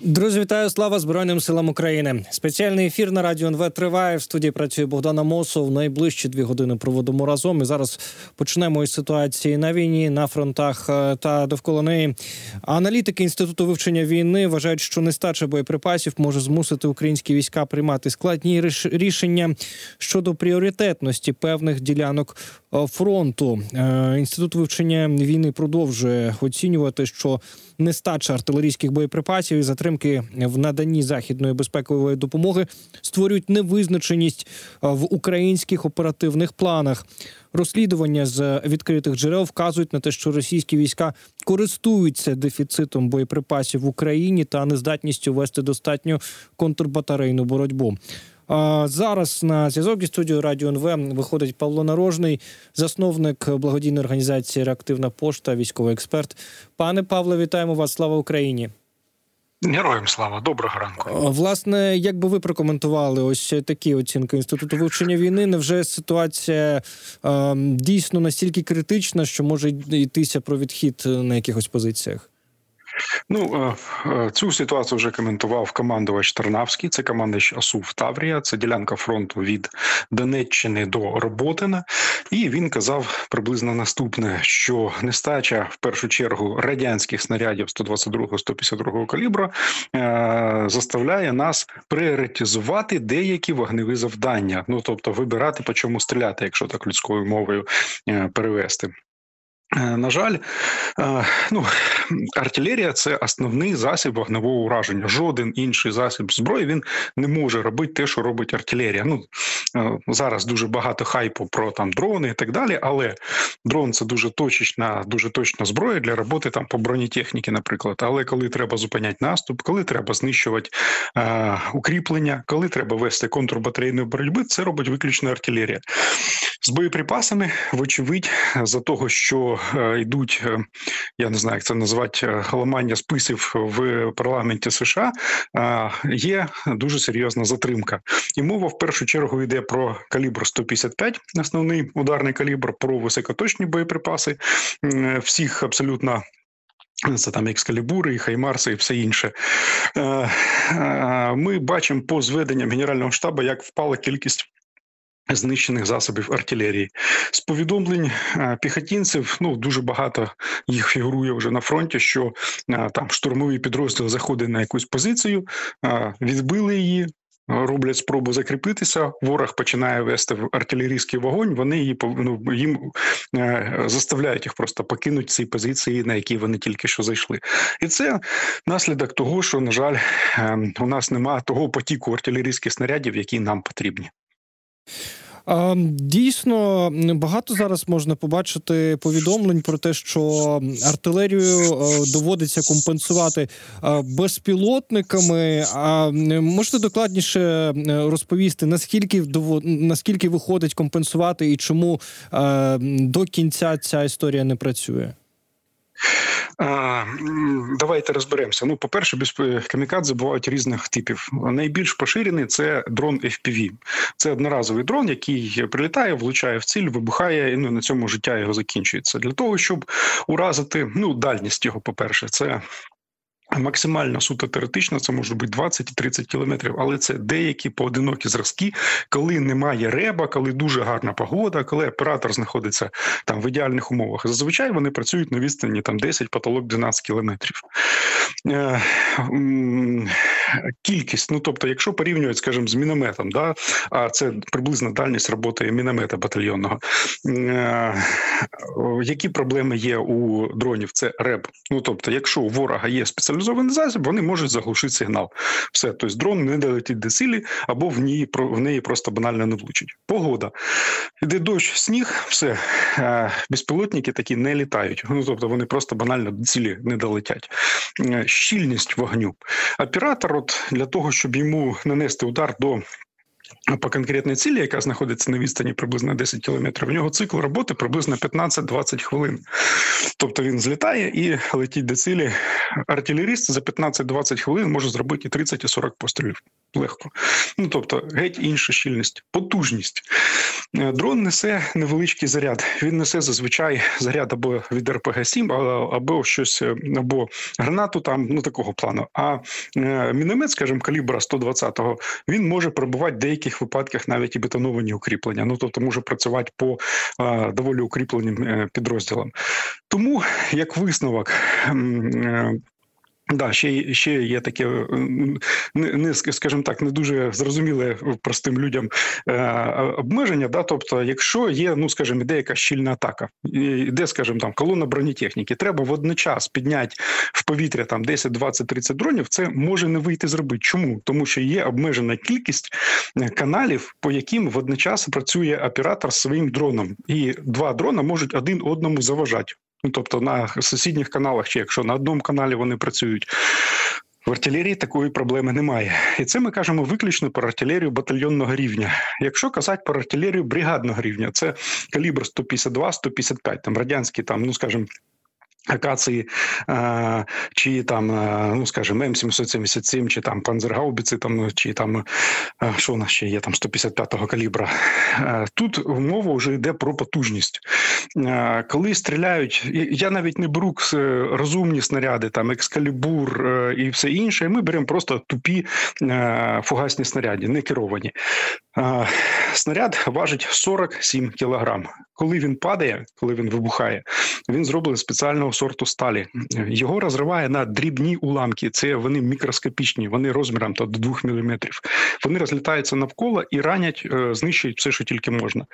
Друзі, вітаю! Слава Збройним силам України. Спеціальний ефір на радіо НВ триває. В студії працює Богдана Мосов. Найближчі дві години проводимо разом. І зараз почнемо із ситуації на війні, на фронтах е, та довкола неї. Аналітики інституту вивчення війни вважають, що нестача боєприпасів може змусити українські війська приймати складні рішення щодо пріоритетності певних ділянок фронту. Е, інститут вивчення війни продовжує оцінювати, що нестача артилерійських боєприпасів і затримки в наданні західної безпекової допомоги створюють невизначеність в українських оперативних планах. Розслідування з відкритих джерел вказують на те, що російські війська користуються дефіцитом боєприпасів в Україні та нездатністю вести достатню контрбатарейну боротьбу. Зараз на зв'язок із студією Радіо НВ виходить Павло Нарожний, засновник благодійної організації Реактивна пошта, військовий експерт. Пане Павле, вітаємо вас! Слава Україні! Героям слава доброго ранку. Власне, як би ви прокоментували ось такі оцінки інституту вивчення війни? Невже ситуація е, дійсно настільки критична, що може йтися про відхід на якихось позиціях? Ну е, е, цю ситуацію вже коментував командувач Тарнавський. Це командувач АСУВ Таврія. Це ділянка фронту від Донеччини до Роботина. І він казав приблизно наступне: що нестача в першу чергу радянських снарядів 122-152 калібру е, заставляє нас пріоритизувати деякі вогневі завдання. Ну тобто вибирати по чому стріляти, якщо так людською мовою перевести. Е, на жаль, е, ну артилерія це основний засіб вогневого ураження. Жоден інший засіб зброї він не може робити те, що робить артилерія. Ну е, зараз дуже багато хайпу про там дрони і так далі. Але дрон це дуже точечна, дуже точна зброя для роботи там по бронетехніці, наприклад. Але коли треба зупиняти наступ, коли треба знищувати е, укріплення, коли треба вести контрбатарейної боротьби, це робить виключно артилерія з боєприпасами. Вочевидь, за того, що е, йдуть, е, я не знаю, як це назвати е, ламання списів в парламенті США, є дуже серйозна затримка, і мова в першу чергу йде про калібр 155, основний ударний калібр, про високоточні боєприпаси всіх абсолютно. Це там екскалібури, і хаймарси, і все інше. Ми бачимо по зведенням Генерального штабу, як впала кількість Знищених засобів артилерії з повідомлень е, піхотінців. Ну дуже багато їх фігурує вже на фронті. Що е, там штурмовий підрозділ заходить на якусь позицію, е, відбили її. Роблять спробу закріпитися. Ворог починає вести в артилерійський вогонь. Вони її ну, їм заставляють їх просто покинути ці позиції, на які вони тільки що зайшли, і це наслідок того, що на жаль, е, у нас немає того потіку артилерійських снарядів, які нам потрібні. Дійсно, багато зараз можна побачити повідомлень про те, що артилерію е, доводиться компенсувати е, безпілотниками. А можете докладніше е, розповісти, наскільки наскільки виходить компенсувати і чому до кінця ця історія не працює? Давайте розберемося. Ну, по перше, без камікадзе бувають різних типів. Найбільш поширений це дрон FPV. Це одноразовий дрон, який прилітає, влучає в ціль, вибухає, і ну на цьому життя його закінчується. Для того щоб уразити ну дальність його, по перше, це Максимально суто теоретично це може бути 20-30 кілометрів, але це деякі поодинокі зразки, коли немає реба, коли дуже гарна погода, коли оператор знаходиться там в ідеальних умовах. Зазвичай вони працюють на відстані там 10 потолок 12 кілометрів. Кількість, ну тобто, якщо порівнюють, скажімо, з мінометом, да, а це приблизна дальність роботи міномета батальйонного. Е, які проблеми є у дронів? Це реб. Ну тобто, якщо у ворога є спеціалізований засіб, вони можуть заглушити сигнал. Все, тобто дрон не долетить до цілі, або в ній в неї просто банально не влучить. Погода. Іде дощ, сніг, все е, безпілотники такі не літають. Ну тобто вони просто банально до цілі не долетять. Е, щільність вогню. Оператор, от для того, щоб йому нанести удар до по конкретній цілі, яка знаходиться на відстані приблизно 10 кілометрів, у нього цикл роботи приблизно 15-20 хвилин. Тобто він злітає і летить до цілі. Артилеріст за 15-20 хвилин може зробити 30 і 40 пострілів. легко. Ну тобто, геть інша щільність, потужність. Е, дрон несе невеличкий заряд. Він несе зазвичай заряд або від РПГ-7, або щось, е, або гранату там ну такого плану. А е, міномет, скажімо, калібра 120-го, він може пробувати в деяких випадках навіть і бетоновані укріплення. Ну тобто може працювати по доволі укріпленим підрозділам. Тому як висновок. Да, ще ще є таке не, не скажімо так, не дуже зрозуміле простим людям е, обмеження. Да, тобто, якщо є, ну скажімо, іде якась щільна атака, іде, скажімо, там колона бронетехніки, треба водночас підняти в повітря там 10, 20, 30 дронів. Це може не вийти зробити. Чому? Тому що є обмежена кількість е, каналів, по яким водночас працює оператор своїм дроном, і два дрона можуть один одному заважати. Ну тобто на сусідніх каналах, чи якщо на одному каналі вони працюють. В артилерії такої проблеми немає, і це ми кажемо виключно про артилерію батальйонного рівня. Якщо казати про артилерію бригадного рівня, це калібр 152-155, там радянські, там ну скажімо, Акації, чи там, ну скажімо, М777, чи там Панзергаубіці, там чи там що у нас ще є там 155-го калібра. Тут мова вже йде про потужність. Коли стріляють, я навіть не беру розумні снаряди, там екскалібур і все інше. Ми беремо просто тупі фугасні снаряди, не керовані. Снаряд важить 47 кілограм. Коли він падає, коли він вибухає, він зроблений спеціального сорту сталі. Його розриває на дрібні уламки. Це вони мікроскопічні, вони розміром до 2 мм. Вони розлітаються навколо і ранять, е, знищують все, що тільки можна.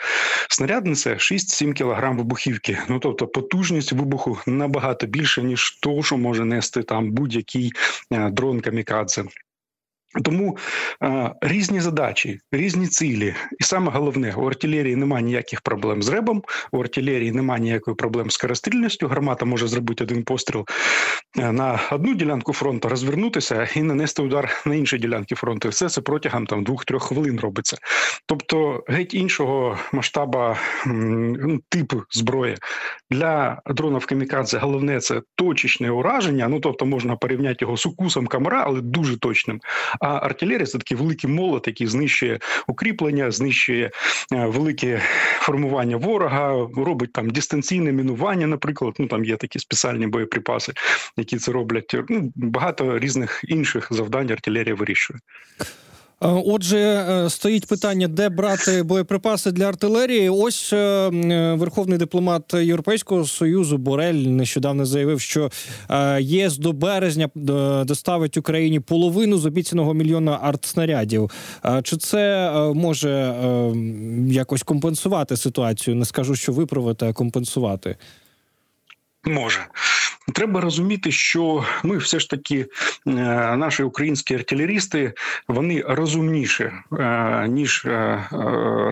Снаряд несе 6-7 кг вибухівки. Ну тобто потужність вибуху набагато більше, ніж то, що може нести там будь-який е, дрон камікадзе. Тому е, різні задачі, різні цілі, і саме головне у артилерії немає ніяких проблем з ребом. У артилерії немає ніякої проблем з скорострільністю. Гармата може зробити один постріл е, на одну ділянку фронту, розвернутися і нанести удар на інші ділянки фронту. Все це протягом там двох-трьох хвилин робиться. Тобто, геть іншого масштаба ну, типу зброї для дронів камікадзе головне це точечне ураження. Ну тобто можна порівняти його з укусом камера, але дуже точним. А артилерія це такий великий молот, який знищує укріплення, знищує е, велике формування ворога, робить там дистанційне мінування. Наприклад, ну там є такі спеціальні боєприпаси, які це роблять. Ну багато різних інших завдань артилерія вирішує. Е, отже, е, стоїть питання, де брати боєприпаси для артилерії. Ось е, верховний дипломат Європейського союзу Борель нещодавно заявив, що ЄС до березня доставить Україні половину з обіцяного мільйона артснарядів. Чи це може якось компенсувати ситуацію? Не скажу, що виправити, а компенсувати. Може треба розуміти, що ми все ж таки е, наші українські артилерісти вони розумніші е, ніж е,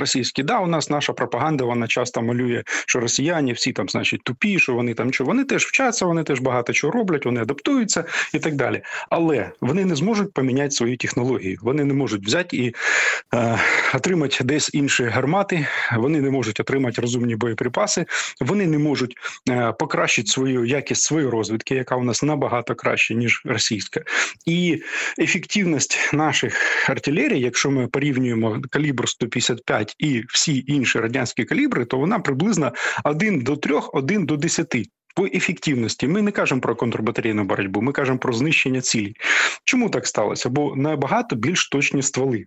російські. Да, у нас наша пропаганда вона часто малює, що росіяни всі там, значить, тупі, що вони там що вони теж вчаться, вони теж багато чого роблять, вони адаптуються і так далі. Але вони не зможуть поміняти свої технології. Вони не можуть взяти і е, отримати десь інші гармати. Вони не можуть отримати розумні боєприпаси. Вони не можуть е, покращити свою якість своєї розвідки, яка у нас набагато краще ніж російська, і ефективність наших артилерій, якщо ми порівнюємо калібр 155 і всі інші радянські калібри, то вона приблизно 1 до 3, 1 до 10 по ефективності ми не кажемо про контрбатарейну боротьбу, ми кажемо про знищення цілей. Чому так сталося? Бо набагато більш точні стволи,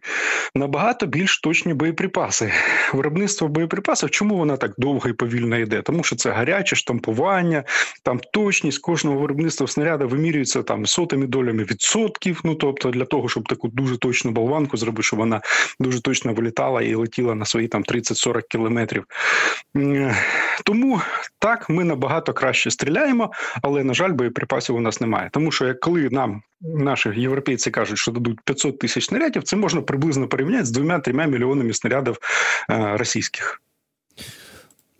набагато більш точні боєприпаси. Виробництво боєприпасів, чому вона так довго і повільно йде? Тому що це гаряче штампування, там точність кожного виробництва снаряда вимірюється там сотими долями відсотків. Ну тобто для того, щоб таку дуже точну болванку зробити, щоб вона дуже точно вилітала і летіла на свої там 30-40 кілометрів. Тому так ми набагато краще краще стріляємо, але на жаль, боєприпасів у нас немає. Тому що як коли нам наші європейці кажуть, що дадуть 500 тисяч снарядів, це можна приблизно порівняти з двома-трьома мільйонами снарядів е, російських.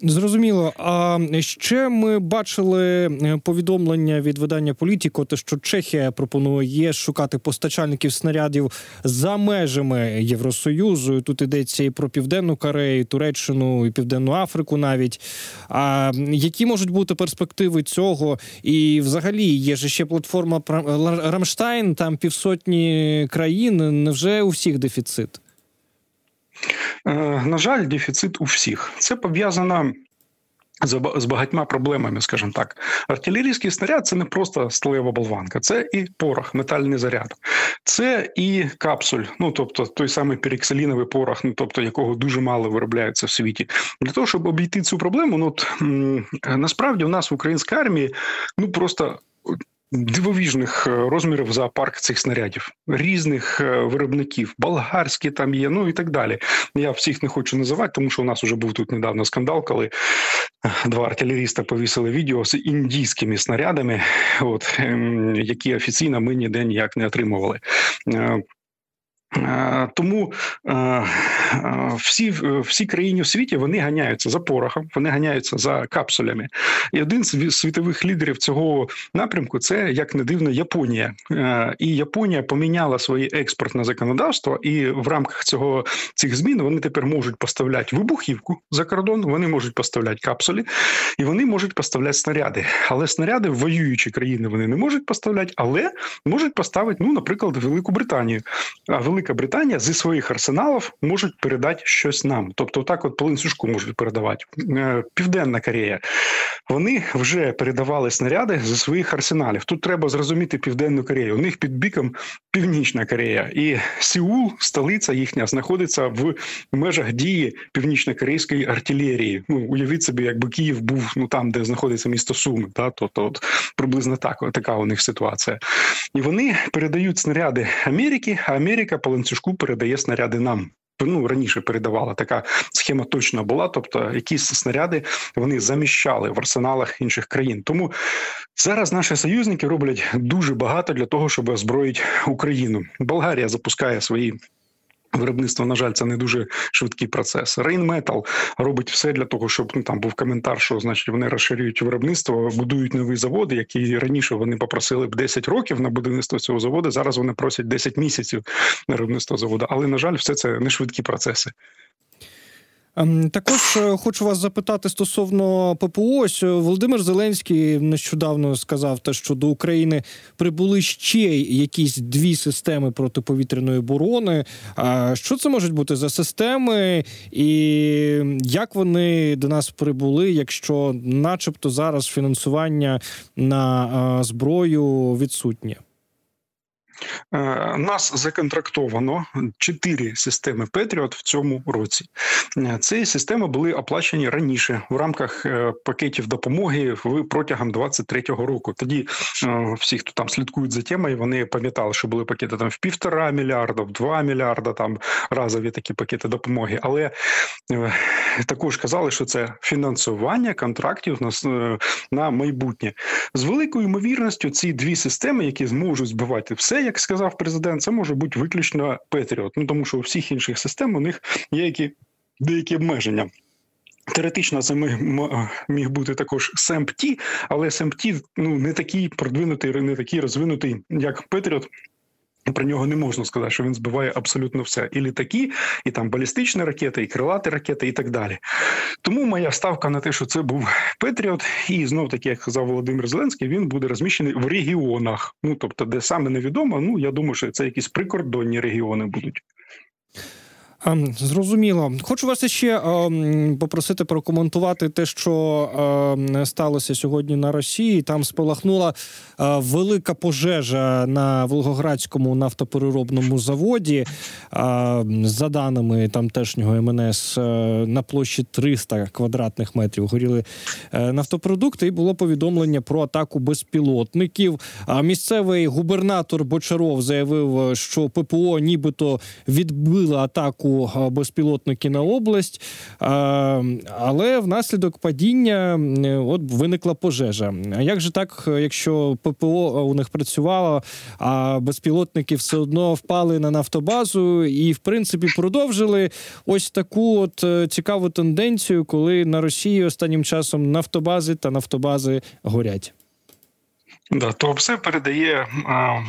Зрозуміло. А ще ми бачили е, повідомлення від видання Політіко, те, що Чехія пропонує шукати постачальників снарядів за межами Євросоюзу. Тут йдеться і про Південну Корею, Туреччину і Південну Африку навіть. А які можуть бути перспективи цього? І взагалі є ж ще платформа Рамштайн, там півсотні країн. Невже у всіх дефіцит? Е, На жаль, дефіцит у всіх. Це пов'язано з багатьма проблемами, скажімо так. Артилерійський снаряд це не просто сталева болванка, це і порох, метальний заряд, це і капсуль, ну тобто той самий перекселіновий порох, ну тобто якого дуже мало виробляється в світі. Для того, щоб обійти цю проблему, ну от насправді у нас в українській армії ну просто. Дивовіжних е, розмірів зоопарк цих снарядів, різних е, виробників, болгарські там є, ну і так далі. Я всіх не хочу називати, тому що у нас вже був тут недавно скандал, коли е, два артилеріста повісили відео з індійськими снарядами, от ем, які офіційно ми ніде ніяк не отримували. Е, Тому е, е, всі, всі країни у світі вони ганяються за порохом, вони ганяються за капсулями. І один з світових лідерів цього напрямку це як не дивно Японія. І Японія поміняла своє експортне законодавство, і в рамках цього цих змін вони тепер можуть поставляти вибухівку за кордон, вони можуть поставляти капсулі, і вони можуть поставляти снаряди. Але снаряди в воюючі країни вони не можуть поставляти, але можуть поставити, ну, наприклад, Велику Британію. А Велика Британія зі своїх арсеналів можуть передати щось нам. Тобто, так, от по можуть передавати. Е, Південна Корея. Вони вже передавали снаряди зі своїх арсеналів. Тут треба зрозуміти Південну Корею. У них під біком Північна Корея, і Сеул, столиця їхня, знаходиться в межах дії північно-корейської артилерії. Ну уявіть собі, якби Київ був ну там, де знаходиться місто Суми, та то, то от, приблизно так така у них ситуація. І вони передають снаряди Америки, а Америка ланцюжку передає снаряди нам. Ну раніше передавала така схема точно була. Тобто, якісь снаряди вони заміщали в арсеналах інших країн. Тому зараз наші союзники роблять дуже багато для того, щоб озброїти Україну. Болгарія запускає свої. Виробництво, на жаль, це не дуже швидкий процес. Рейнметал робить все для того, щоб ну там був коментар, що значить вони розширюють виробництво, будують нові заводи, які раніше вони попросили б 10 років на будівництво цього заводу. Зараз вони просять 10 місяців на виробництво заводу. Але на жаль, все це не швидкі процеси. Ем, Також е, хочу вас запитати стосовно ППО. Ось, е, Володимир Зеленський нещодавно сказав те, що до України прибули ще якісь дві системи протиповітряної оборони. Що це можуть бути за системи, і як вони до нас прибули, якщо, начебто, зараз фінансування на е, зброю відсутнє? Е, Нас законтрактовано чотири системи Петріот в цьому році. Е, Ці системи були оплачені раніше в рамках е, пакетів допомоги протягом 23-го року. Тоді всі, хто там слідкують за темою, вони пам'ятали, що були пакети там в півтора мільярда, в два мільярда, там разові такі пакети допомоги. Але також казали, що це фінансування контрактів на, на майбутнє. З великою ймовірністю ці дві системи, які зможуть збивати все, як сказав президент, це може бути виключно Patriot. Ну тому що у всіх інших систем у них є які деякі обмеження. Теоретично це міг, бути також SAMP/T, але SAMP/T ну, не такий продвинутий, не такий розвинутий, як Patriot. Про нього не можна сказати, що він збиває абсолютно все. І літаки, і там балістичні ракети, і крилаті ракети, і так далі. Тому моя ставка на те, що це був Петріот, і знов таки, як казав Володимир Зеленський, він буде розміщений в регіонах. Ну тобто, де саме невідомо. Ну я думаю, що це якісь прикордонні регіони будуть. Ем, Зрозуміло. Хочу вас ще ем, попросити прокоментувати те, що ем, сталося сьогодні на Росії. Там спалахнула е, велика пожежа на Волгоградському нафтопереробному заводі. За даними тамтешнього МНС, е, на площі 300 квадратних метрів горіли е, нафтопродукти, і було повідомлення про атаку безпілотників. А місцевий губернатор Бочаров заявив, що ППО нібито відбила атаку безпілотники на область, але внаслідок падіння е, от виникла пожежа. А як же так, якщо ППО у них працювало, а безпілотники все одно впали на нафтобазу і, в принципі, продовжили ось таку от е, цікаву тенденцію, коли на Росії останнім часом нафтобази та нафтобази горять. Да, то все передає а,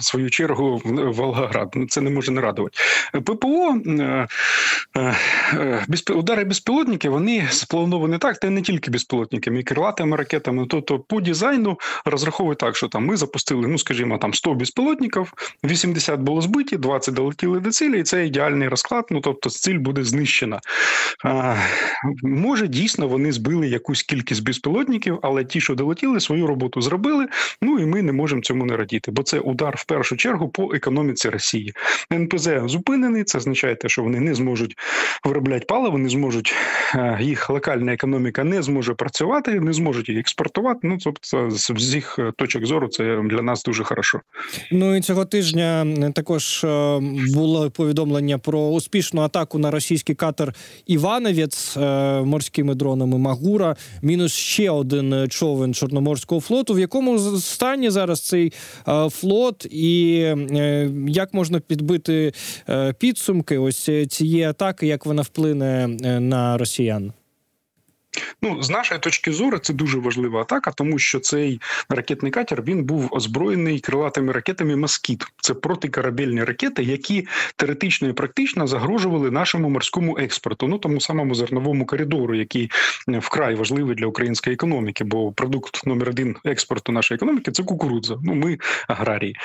свою чергу в Волгоград. Ну, Це не може не радувати. ППО е, безпі- удари безпілотників вони сплановані так, та не тільки безпілотниками, і крилатими ракетами. Тобто по дизайну розраховують так, що там ми запустили, ну скажімо, там 100 безпілотників, 80 було збиті, 20 долетіли до цілі, і це ідеальний розклад. Ну тобто ціль буде знищена. А, може, дійсно вони збили якусь кількість безпілотників, але ті, що долетіли, свою роботу зробили. Ну і ми не можемо цьому не радіти, бо це удар в першу чергу по економіці Росії. НПЗ зупинений. Це означає, те, що вони не зможуть виробляти паливо, не зможуть е, їх локальна економіка не зможе працювати, не зможуть її експортувати. Ну тобто, з їх е, точок зору, це для нас дуже хорошо. Ну і цього тижня е, також було повідомлення про успішну атаку на російський катер Івановець морськими дронами Магура. Мінус ще один човен Чорноморського флоту. В якому з- стані зараз цей е, флот, і е, як можна підбити е, підсумки ось цієї атаки, як вона вплине е, на росіян? Ну, з нашої точки зору, це дуже важлива атака, тому що цей ракетний катер він був озброєний крилатими ракетами Москіт. Це протикорабельні ракети, які теоретично і практично загрожували нашому морському експорту, ну тому самому зерновому коридору, який е, вкрай важливий для української економіки, бо продукт номер один експорту нашої економіки це кукурудза. Ну ми аграрії.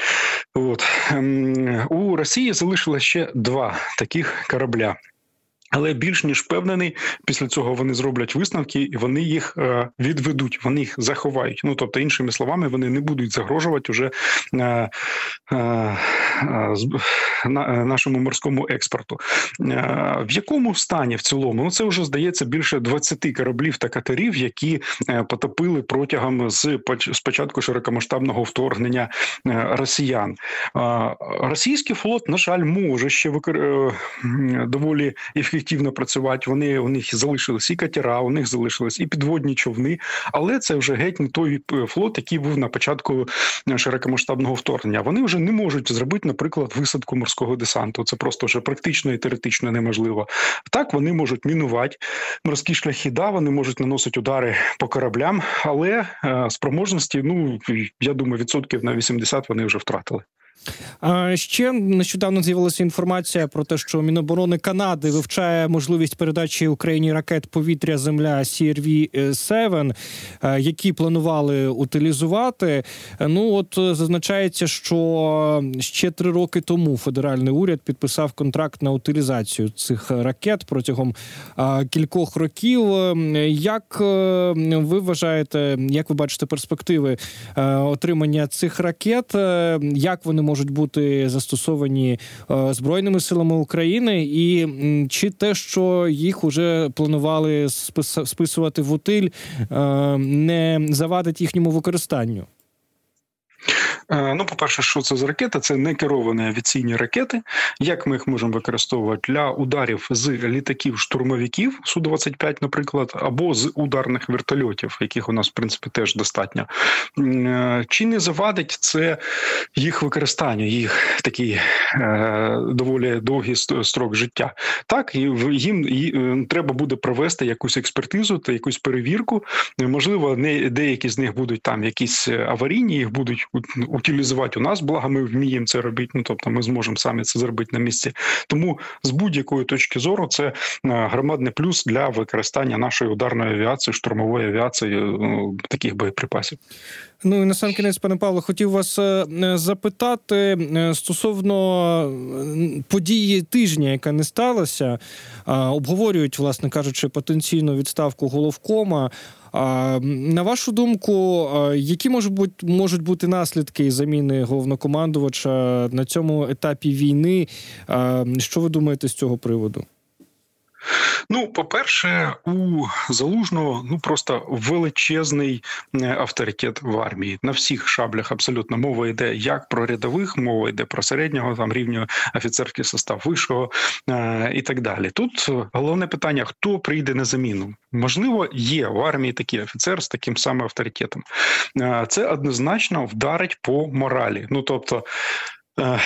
От Ем, у Росії залишилось ще два таких корабля. Але більш ніж впевнений, після цього вони зроблять висновки і вони їх е, відведуть, вони їх заховають. Ну тобто, іншими словами, вони не будуть загрожувати уже е, е, нашому морському експорту. Е, в якому стані в цілому? Ну це вже здається більше 20 кораблів та катерів, які е, потопили протягом з поч- з початку широкомасштабного вторгнення е, росіян. Е, Російський флот, на жаль, може ще викор... е, доволі ефективно працювати. Вони у них залишились і катера, у них залишились і підводні човни, але це вже геть не той е, флот, який був на початку е, широкомасштабного вторгнення. Вони вже не можуть зробити, наприклад, висадку морського десанту. Це просто вже практично і теоретично неможливо. Так вони можуть мінувати морські шляхи. Да, вони можуть наносити удари по кораблям, але е, спроможності, ну я думаю, відсотків на 80 вони вже втратили. А ще нещодавно з'явилася інформація про те, що Міноборони Канади вивчає можливість передачі Україні ракет повітря Земля CRV-7, е, які планували утилізувати. Ну от е, зазначається, що ще три роки тому федеральний уряд підписав контракт на утилізацію цих ракет протягом е, кількох років. Е, Як ви вважаєте, як ви бачите перспективи отримання цих ракет? Як вони можуть бути застосовані е, збройними силами України, і чи те, що їх уже планували спис- списувати в утиль, е, не завадить їхньому використанню? Е, Ну, по-перше, що це за ракети? Це не керовані авіаційні ракети. Як ми їх можемо використовувати для ударів з літаків штурмовиків су 25 наприклад, або з ударних вертольотів, яких у нас в принципі теж достатньо. Е, Чи не завадить це їх використання, їх такий е, доволі довгий ст- строк життя? Так, їм треба буде провести якусь експертизу та якусь перевірку. Можливо, не деякі з них будуть там якісь аварійні, їх будуть утилізувати у нас. Благо, ми вміємо це робити. Ну тобто, ми зможемо самі це зробити на місці. Тому з будь-якої точки зору це е, громадний плюс для використання нашої ударної авіації, штурмової авіації ну, таких боєприпасів. Ну і на сам кінець, пане Павло, хотів вас е, е, запитати е, стосовно е, події тижня, яка не сталася. Обговорюють, власне кажучи, потенційну відставку головкома. На вашу думку, які можуть бути можуть бути наслідки заміни головнокомандувача на цьому етапі війни? Що ви думаєте з цього приводу? Ну, по-перше, у залужного ну просто величезний е, авторитет в армії на всіх шаблях. Абсолютно мова йде як про рядових, мова йде про середнього там рівня офіцерський состав вищого е- і так далі. Тут головне питання: хто прийде на заміну? Можливо, є в армії такий офіцер з таким самим авторитетом. Е- це однозначно вдарить по моралі. Ну тобто. Е,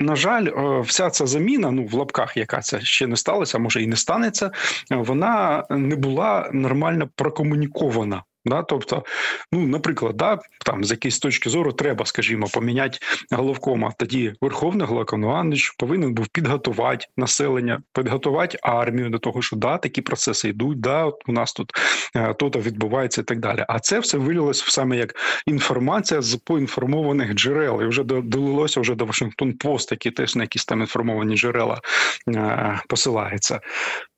на жаль, вся ця заміна, ну в лапках, яка це ще не сталася, може і не станеться, вона не була нормально прокомунікована. Да, тобто, ну, наприклад, да, там з якоїсь точки зору треба, скажімо, поміняти головкома. Тоді Верховний Головнокомандуючий повинен був підготувати населення, підготувати армію до того, що да, такі процеси йдуть. Да, от у нас тут е, то-то відбувається і так далі. А це все вилилось саме як інформація з поінформованих джерел. І вже долилося вже до Вашингтон Пост, які теж на якісь там інформовані джерела е, посилаються. Е,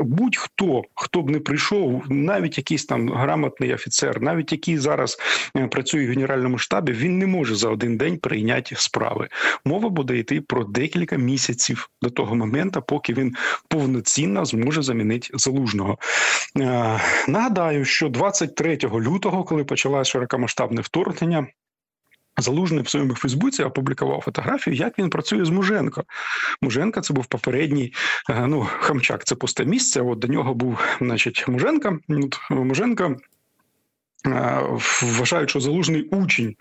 будь-хто хто б не прийшов, навіть якийсь там грамотний офіцер, навіть який зараз е, працює в генеральному штабі, він не може за один день прийняти справи. Мова буде йти про декілька місяців до того моменту, поки він повноцінно зможе замінити залужного. Е, нагадаю, що 23 лютого, коли почалося широкомасштабне вторгнення. Залужний в своєму Фейсбуці опублікував фотографію, як він працює з Муженко. Муженко це був попередній ну Хамчак, це пусте місце. От до нього був, значить, Муженко. От, Муженко вважають, що залужний учень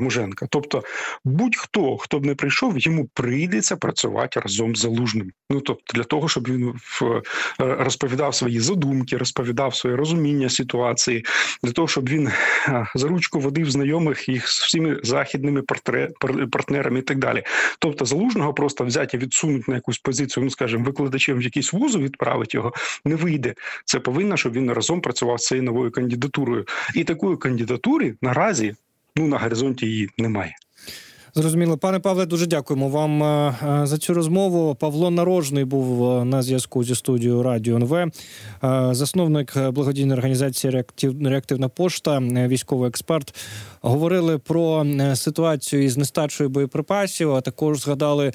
Муженка. Тобто, будь-хто, хто б не прийшов, йому прийдеться працювати разом з залужним. Ну тобто, для того, щоб він е, розповідав свої задумки, розповідав своє розуміння ситуації, для того, щоб він за ручку водив знайомих їх з всіми західними партнерами і так далі. Тобто, залужного просто взяти і відсунути на якусь позицію, ну скажімо, викладачем в якийсь вузу відправити його не вийде. Це повинно, щоб він разом працював з цією новою кандидатурою кандидатурою, і такої кандидатури наразі ну на горизонті її немає. Зрозуміло, пане Павле, дуже дякуємо вам е, е, за цю розмову. Павло Нарожний був е, на зв'язку зі студією Радіо НВ, засновник благодійної організації Реактивна пошта, військовий експерт. Говорили про ситуацію із нестачою боєприпасів. А також згадали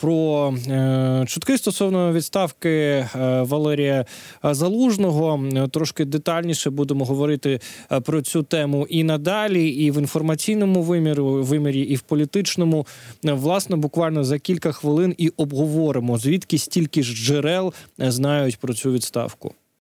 про чутки стосовно відставки Валерія Залужного. Трошки детальніше будемо говорити про цю тему і надалі, і в інформаційному вимірі вимірі. В політичному власне буквально за кілька хвилин і обговоримо звідки стільки ж джерел знають про цю відставку.